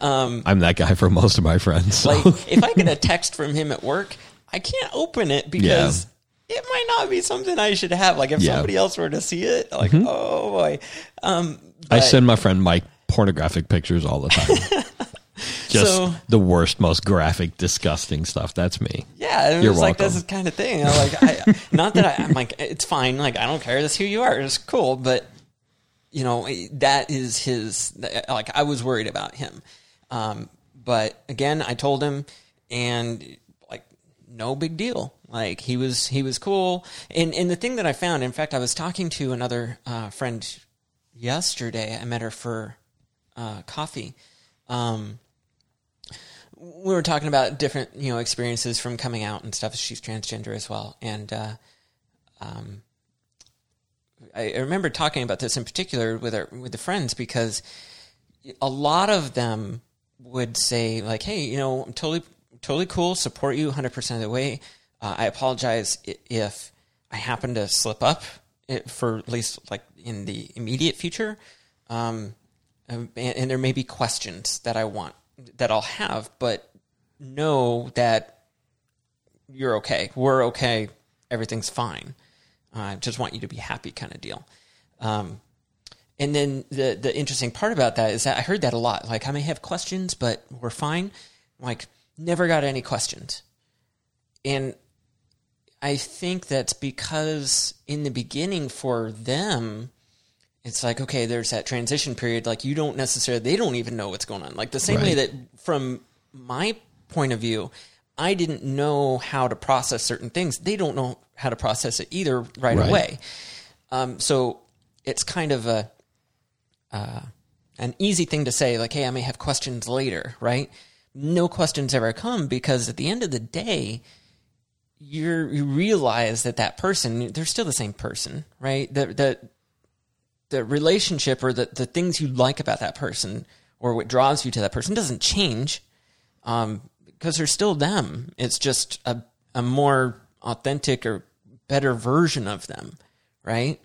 I'm that guy for most of my friends. So. Um, like if I get a text from him at work, I can't open it because it might not be something I should have. Like if Yeah. Mm-hmm. somebody else were to see it, like oh boy. Um, I send my friend Mike pornographic pictures all the time. Just So- the worst, most graphic, disgusting stuff. That's me. Yeah, it You're was like welcome. this kind of thing. I'm like, I, not that I, I'm like, it's fine. Like, I don't care. That's who you are. It's cool. But you know, that is his. Like, I was worried about him. Um, but again, I told him, and like, no big deal. Like he was he was cool. And and the thing that I found, in fact, I was talking to another uh, friend yesterday. I met her for uh, coffee. Um, we were talking about different you know experiences from coming out and stuff. She's transgender as well, and uh, um, I, I remember talking about this in particular with our with the friends because a lot of them would say like, "Hey, you know, I'm totally totally cool, support you 100 percent of the way. Uh, I apologize if I happen to slip up for at least like in the immediate future." Um, and, and there may be questions that I want that I'll have, but know that you're okay. We're okay. Everything's fine. I just want you to be happy, kind of deal. Um, and then the the interesting part about that is that I heard that a lot. Like I may have questions, but we're fine. Like never got any questions, and I think that's because in the beginning for them, it's like okay, there's that transition period. Like you don't necessarily, they don't even know what's going on. Like the same way that from my point of view, I didn't know how to process certain things. They don't know how to process it either right, Right. away. Um, so it's kind of a uh, an easy thing to say, like, "Hey, I may have questions later," right? No questions ever come because at the end of the day, you realize that that person they're still the same person, right? The the the relationship or the the things you like about that person or what draws you to that person doesn't change um, because they're still them. It's just a a more authentic or better version of them, right?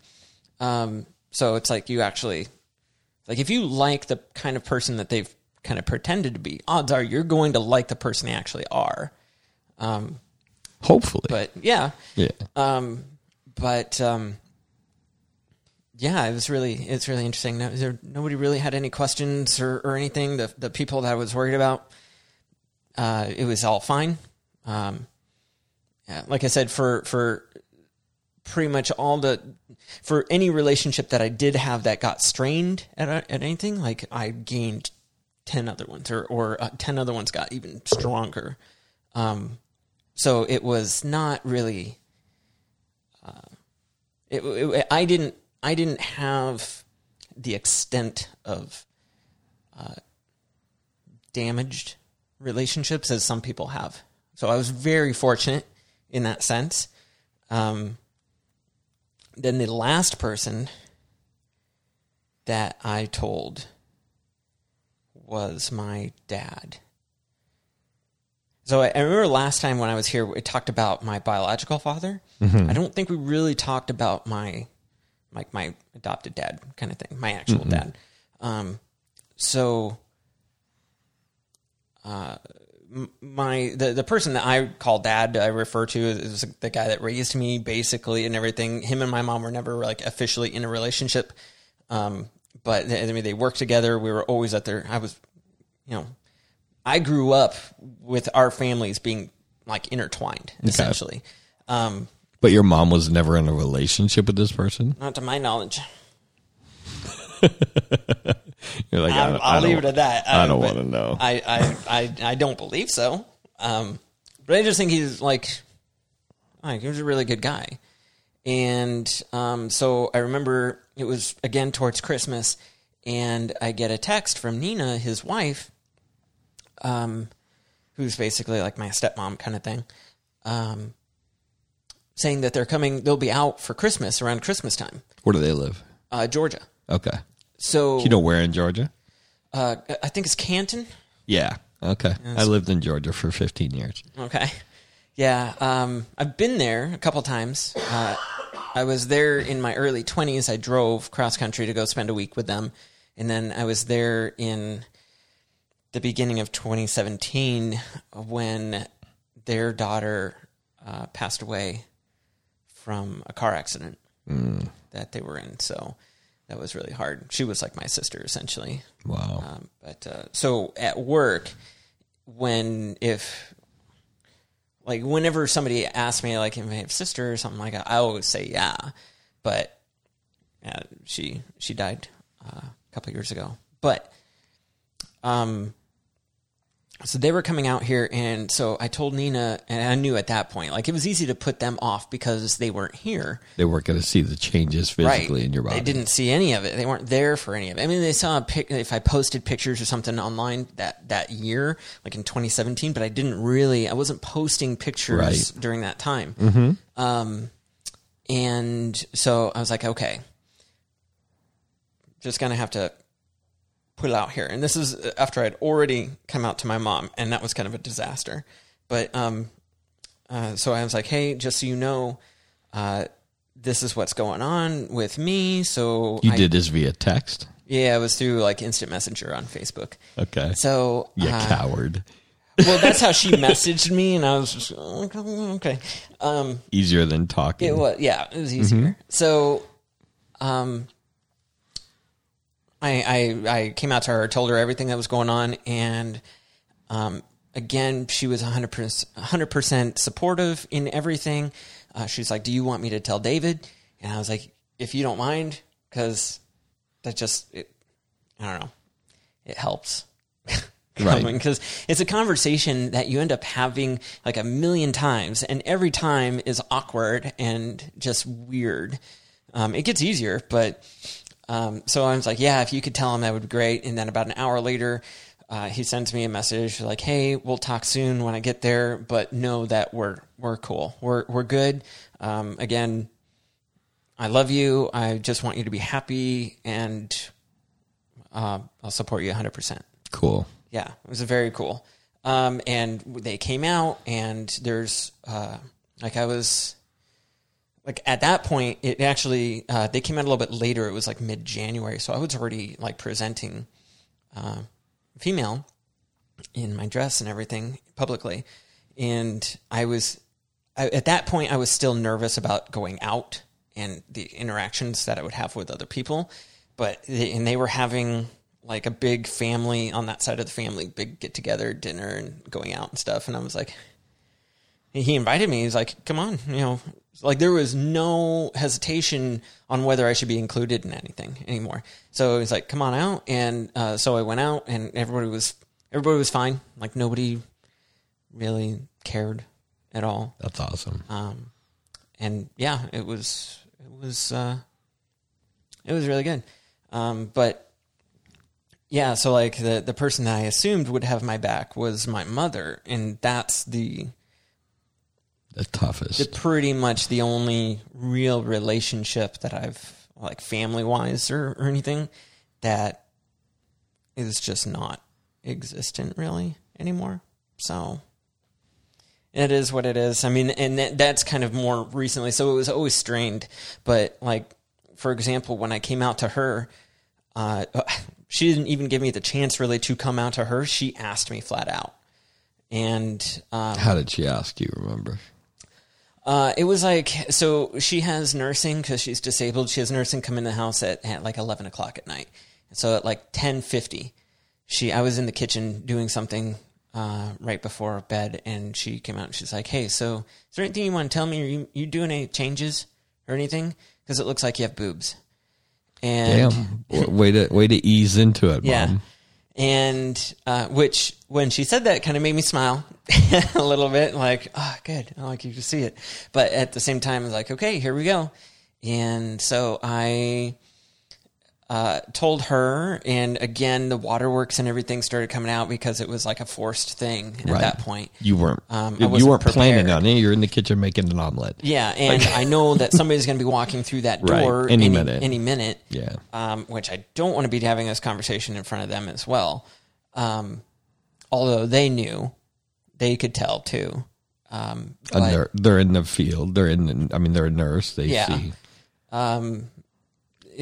Um, so it's like you actually like if you like the kind of person that they've kind of pretended to be, odds are you're going to like the person they actually are. Hopefully. But yeah, yeah. um, but um, yeah, it was really it's really interesting. No, there, nobody really had any questions or, or anything. The the people that I was worried about, uh, it was all fine. Um, yeah, like I said, for for pretty much all the for any relationship that I did have that got strained at at anything, like I gained ten other ones, or or uh, ten other ones got even stronger. Um, so it was not really. Uh, it, it, I didn't. I didn't have the extent of uh, damaged relationships as some people have. So I was very fortunate in that sense. Um, then the last person that I told was my dad. So I, I remember last time when I was here, we talked about my biological father. I don't think we really talked about my like my adopted dad kind of thing, my actual dad. Um, so uh, my the the person that I call dad, I refer to as the guy that raised me basically and everything. Him and my mom were never like officially in a relationship, um, but they, I mean they worked together. We were always at their. I was, you know, I grew up with our families being like intertwined essentially. Um, But your mom was never in a relationship with this person? not to my knowledge. You're like, I, I'll I leave it at that. I don't want to know. I, I, I, I don't believe so. Um, but I just think he's like, like he was a really good guy. And um, so I remember it was again towards Christmas, and I get a text from Nina, his wife, um, who's basically like my stepmom kind of thing, um, saying that they're coming. They'll be out for Christmas around Christmas time, Where do they live? uh, Georgia. Okay. So You know where in Georgia? uh, I think it's Canton. Yeah. Okay. I lived in Georgia for 15 years. Okay. Yeah, um, I've been there a couple times. Uh, I was there in my early 20s. I drove cross country to go spend a week with them. And then I was there in the beginning of 2017 when their daughter uh, passed away from a car accident that they were in. So that was really hard. She was like my sister, essentially. Wow. Um, but uh, so at work, when if like whenever somebody asks me like if I have a sister or something like that, I always say yeah. But uh, she she died uh, a couple years ago. But um, so they were coming out here, and so I told Nina, and I knew at that point, like it was easy to put them off because they weren't here. They weren't going to see the changes physically in your body. They didn't see any of it. They weren't there for any of it. I mean, they saw a pic if I posted pictures or something online that that year, like in 2017, but I didn't really. I wasn't posting pictures Right. during that time. Mm-hmm. Um, and so I was like, okay, just gonna have to put it out here. And this is after I'd already come out to my mom, and that was kind of a disaster. But um, uh, so I was like, hey, just so you know, uh, this is what's going on with me. So You I, did this via text. yeah, it was through like instant messenger on Facebook. Okay. So you uh, coward. well, that's how she messaged me, and I was just okay. okay. Um, Easier than talking. it was yeah, it was easier. So, um, I, I I came out to her, told her everything that was going on, and um, again, she was hundred percent hundred percent supportive in everything. Uh, she's like, "Do you want me to tell David?" And I was like, "If you don't mind, because that just it, I don't know, it helps." Right. because it's a conversation that you end up having like a million times and every time is awkward and just weird um, it gets easier but um, so i was like yeah if you could tell him that would be great. And then about an hour later uh, he sends me a message like hey we'll talk soon when i get there but know that we're we're cool. We're we're good. Um, again i love you. I just want you to be happy and uh, i'll support you 100% Cool. yeah, it was very cool. Um, and they came out, and there's uh, like I was like at that point, it actually uh, they came out a little bit later. It was like mid January, so I was already like presenting uh, female in my dress and everything publicly, and I was I, at that point I was still nervous about going out and the interactions that I would have with other people, but they, and they were having like a big family on that side of the family, big get together, dinner, and going out and stuff, and I was like, he invited me. He's like, "Come on," you know, like there was no hesitation on whether I should be included in anything anymore. So he's like, "Come on out," and uh, so I went out, and everybody was everybody was fine. Like nobody really cared at all. That's awesome. Um, and yeah, it was it was uh, it was really good. Um, but yeah, so like the the person that I assumed would have my back was my mother, and that's the The toughest. the pretty much the only real relationship that I've like family wise or, or anything that is just not existent really anymore. So it is what it is. I mean, and that, that's kind of more recently. So it was always strained, but like for example, when I came out to her, uh, she didn't even give me the chance really to come out to her. She asked me flat out, and um, How did she ask you? Remember? Uh, it was like so she has nursing because she's disabled. She has nursing come in the house at, at like eleven o'clock at night. So at like ten fifty, she I was in the kitchen doing something uh, right before bed, and she came out and she's like, "Hey, so is there anything you want to tell me? Are you you doing any changes or anything? Because it looks like you have boobs." And Damn. Way to way to ease into it, yeah. mom. And uh, which, when she said that, kind of made me smile a little bit, like, oh, good. I like you to see it. But at the same time, I was like, okay, here we go. And so I uh, told her, and again, the waterworks and everything started coming out because it was like a forced thing at Right. that point. You weren't. Um, you weren't planning on it. You're in the kitchen making an omelet. Yeah, and I know that somebody's going to be walking through that Right. door Any minute. Any minute. Yeah. Um, which I don't want to be having this conversation in front of them as well. Um, although they knew, they could tell too. Um, but, they're they're in the field. They're in. The, I mean, they're a nurse. They Yeah. see. um,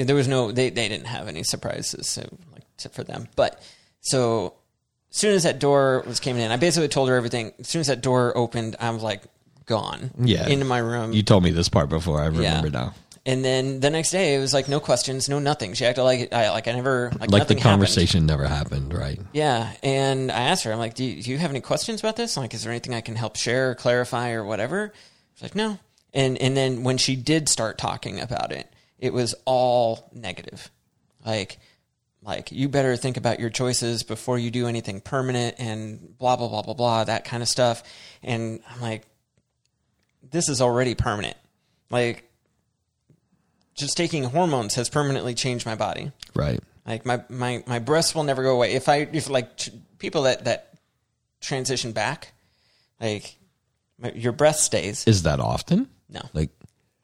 there was no, they, they didn't have any surprises so, like for them. But so as soon as that door was came in, I basically told her everything. As soon as that door opened, I was like gone. Yeah. into my room. You told me this part before. I remember now. And then the next day, it was like no questions, no nothing. She acted like I like I never like, Like the nothing happened. conversation never happened, right? Yeah, and I asked her, I'm like, do you, do you have any questions about this? Like, is there anything I can help share or clarify or whatever? She's like, no. And and then when she did start talking about it, it was all negative. Like, like you better think about your choices before you do anything permanent and blah blah blah blah blah that kind of stuff. And i'm like this is already permanent. Like just taking hormones has permanently changed my body. Right. like my my my breasts will never go away. If i if like t- people that that transition back like my, your breath stays. Is that often? no. Like,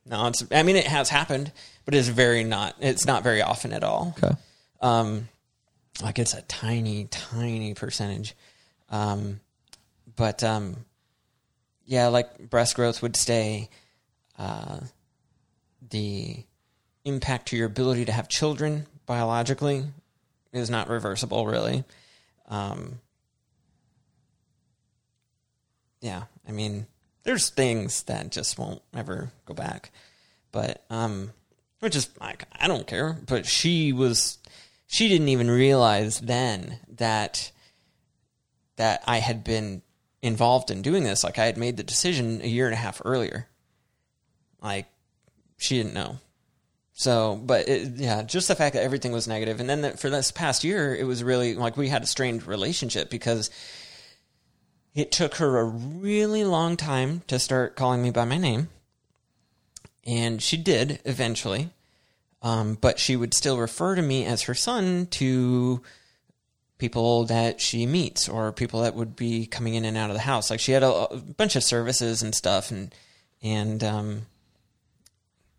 no it's i mean it has happened but it's very not it's not very often at all okay. um, like it's a tiny, tiny percentage. Um, but um, yeah, like breast growth would stay. Uh, the impact to your ability to have children biologically is not reversible, really. Um, yeah, I mean, there's things that just won't ever go back, but um, which is like I don't care. But she was, she didn't even realize then that that I had been involved in doing this. Like I had made the decision a year and a half earlier. Like she didn't know. So, but it, yeah, just the fact that everything was negative, and then that for this past year, it was really like we had a strained relationship because it took her a really long time to start calling me by my name, and she did eventually, um, but she would still refer to me as her son to people that she meets or people that would be coming in and out of the house. Like she had a, a bunch of services and stuff, and and um,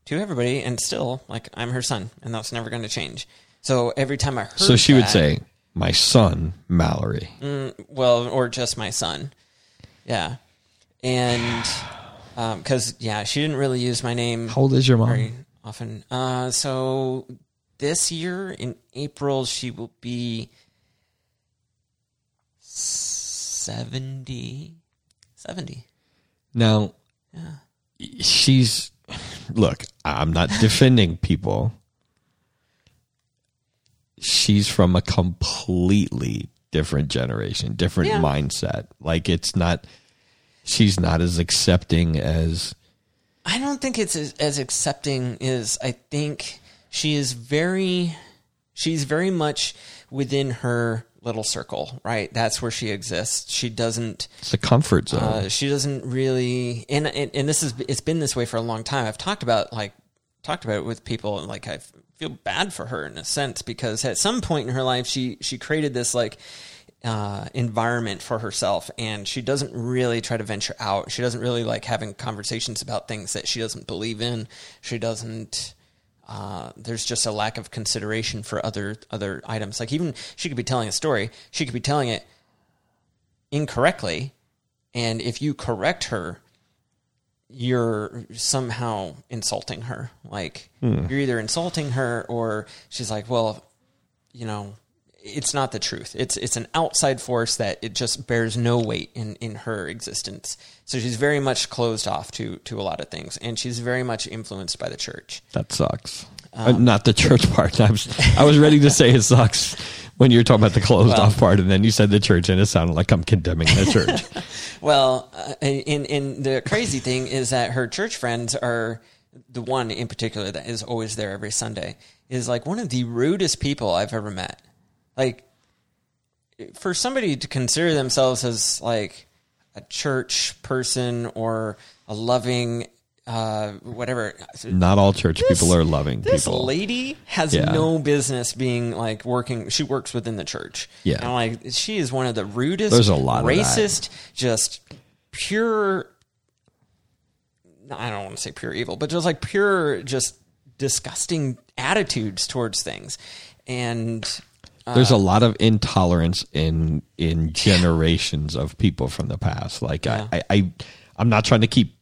to everybody, and still like I'm her son, and that's never going to change. So every time I heard, So she would say, "My son, Mallory." well, or just my son. Yeah. And because, yeah, she didn't really use my name How old is your mom? very often. Uh, so this year in April, she will be 70. 70. Now, she's look. I'm not defending people. She's from a completely different generation, different Yeah. mindset. Like it's not. She's not as accepting as I don't think it's as, as accepting as I think she is very she's very much within her little circle, right? That's where she exists. She doesn't it's a comfort zone. uh, she doesn't really and, and and this is it's been this way for a long time. I've talked about like talked about it with people and like I feel bad for her in a sense because at some point in her life she she created this like uh, environment for herself and she doesn't really try to venture out. She doesn't really like having conversations about things that she doesn't believe in. She doesn't uh, there's just a lack of consideration for other other items. Like even she could be telling a story she could be telling it incorrectly and if you correct her you're somehow insulting her. Like you're either insulting her or she's like well you know it's not the truth it's it's an outside force that it just bears no weight in in her existence so she's very much closed off to to a lot of things and she's very much influenced by the church that sucks. Uh, not the church part. I was I was ready to say it sucks when you were talking about the closed off part, and then you said the church, and it sounded like I'm condemning the church. Well, uh, in in the crazy thing is that her church friends are the one in particular that is always there every Sunday is like one of the rudest people I've ever met. Like for somebody to consider themselves as like a church person or a loving uh whatever not all church people are loving this people. lady has Yeah. no business being like working. She works within the church. Yeah. and like she is one of the rudest, There's a lot of racist, just pure. I don't want to say pure evil, but just like pure, just disgusting attitudes towards things, and There's a lot of intolerance in in generations of people from the past. Like Yeah. I, I, I, I'm not trying to keep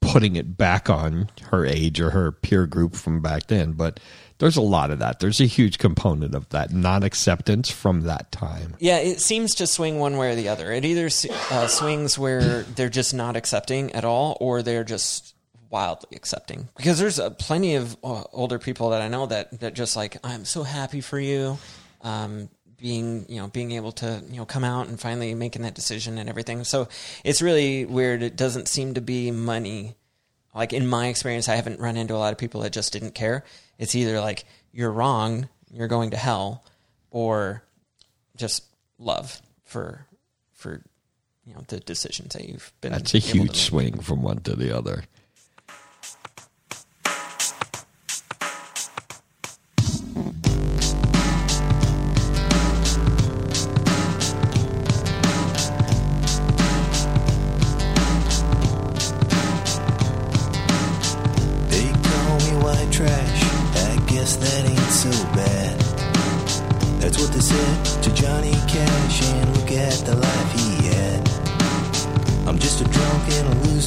putting it back on her age or her peer group from back then, but there's a lot of that. There's a huge component of that non acceptance from that time. Yeah, it seems to swing one way or the other. It either uh, swings where they're just not accepting at all, or they're just wildly accepting. Because there's uh, plenty of uh, older people that I know that that just like, I'm so happy for you, um, being you know being able to you know come out and finally making that decision and everything. So it's really weird. It doesn't seem to be money. Like in my experience, I haven't run into a lot of people that just didn't care. It's either like you're wrong, you're going to hell, or just love for for you know the decisions that you've been. That's a huge swing from one to the other.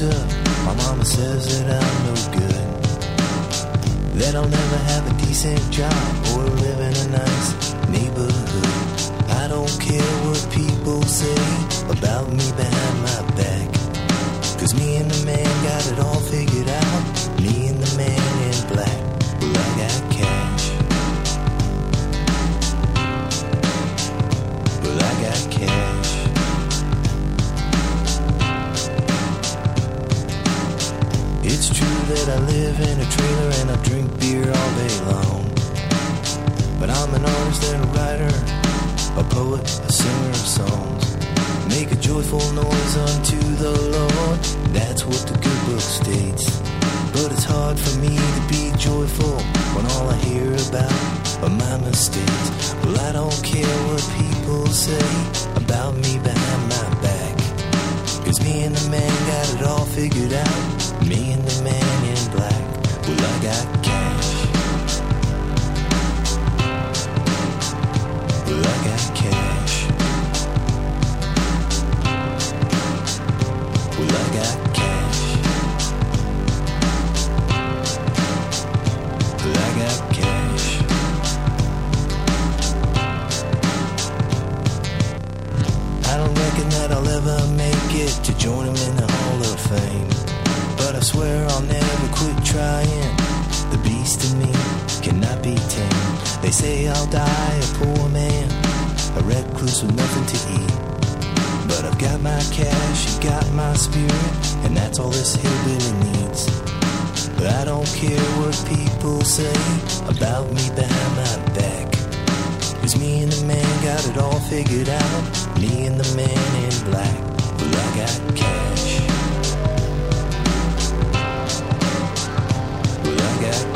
Loser. My mama says that I'm no good. That I'll never have a decent job or live in a nice neighborhood. I don't care what people say about me behind my back. Cause me and the man got it all that I live in a trailer and I drink beer all day long. But I'm an artist and a writer, a poet, a singer of songs. Make a joyful noise unto the Lord. That's what the good book states. But it's hard for me to be joyful when all I hear about are my mistakes. Well, I don't care what people say about me behind my back. Cause me and the man got it all figured out. Me and it to join him in the Hall of Fame. But I swear I'll never quit trying. The beast in me cannot be tamed. They say I'll die a poor man, a recluse with nothing to eat. But I've got my cash, you got my spirit, and that's all this hillbilly needs. But I don't care what people say about me behind my back. Cause me and the man got it all figured out. Me and the man in black. Well, I got cash. Well, I got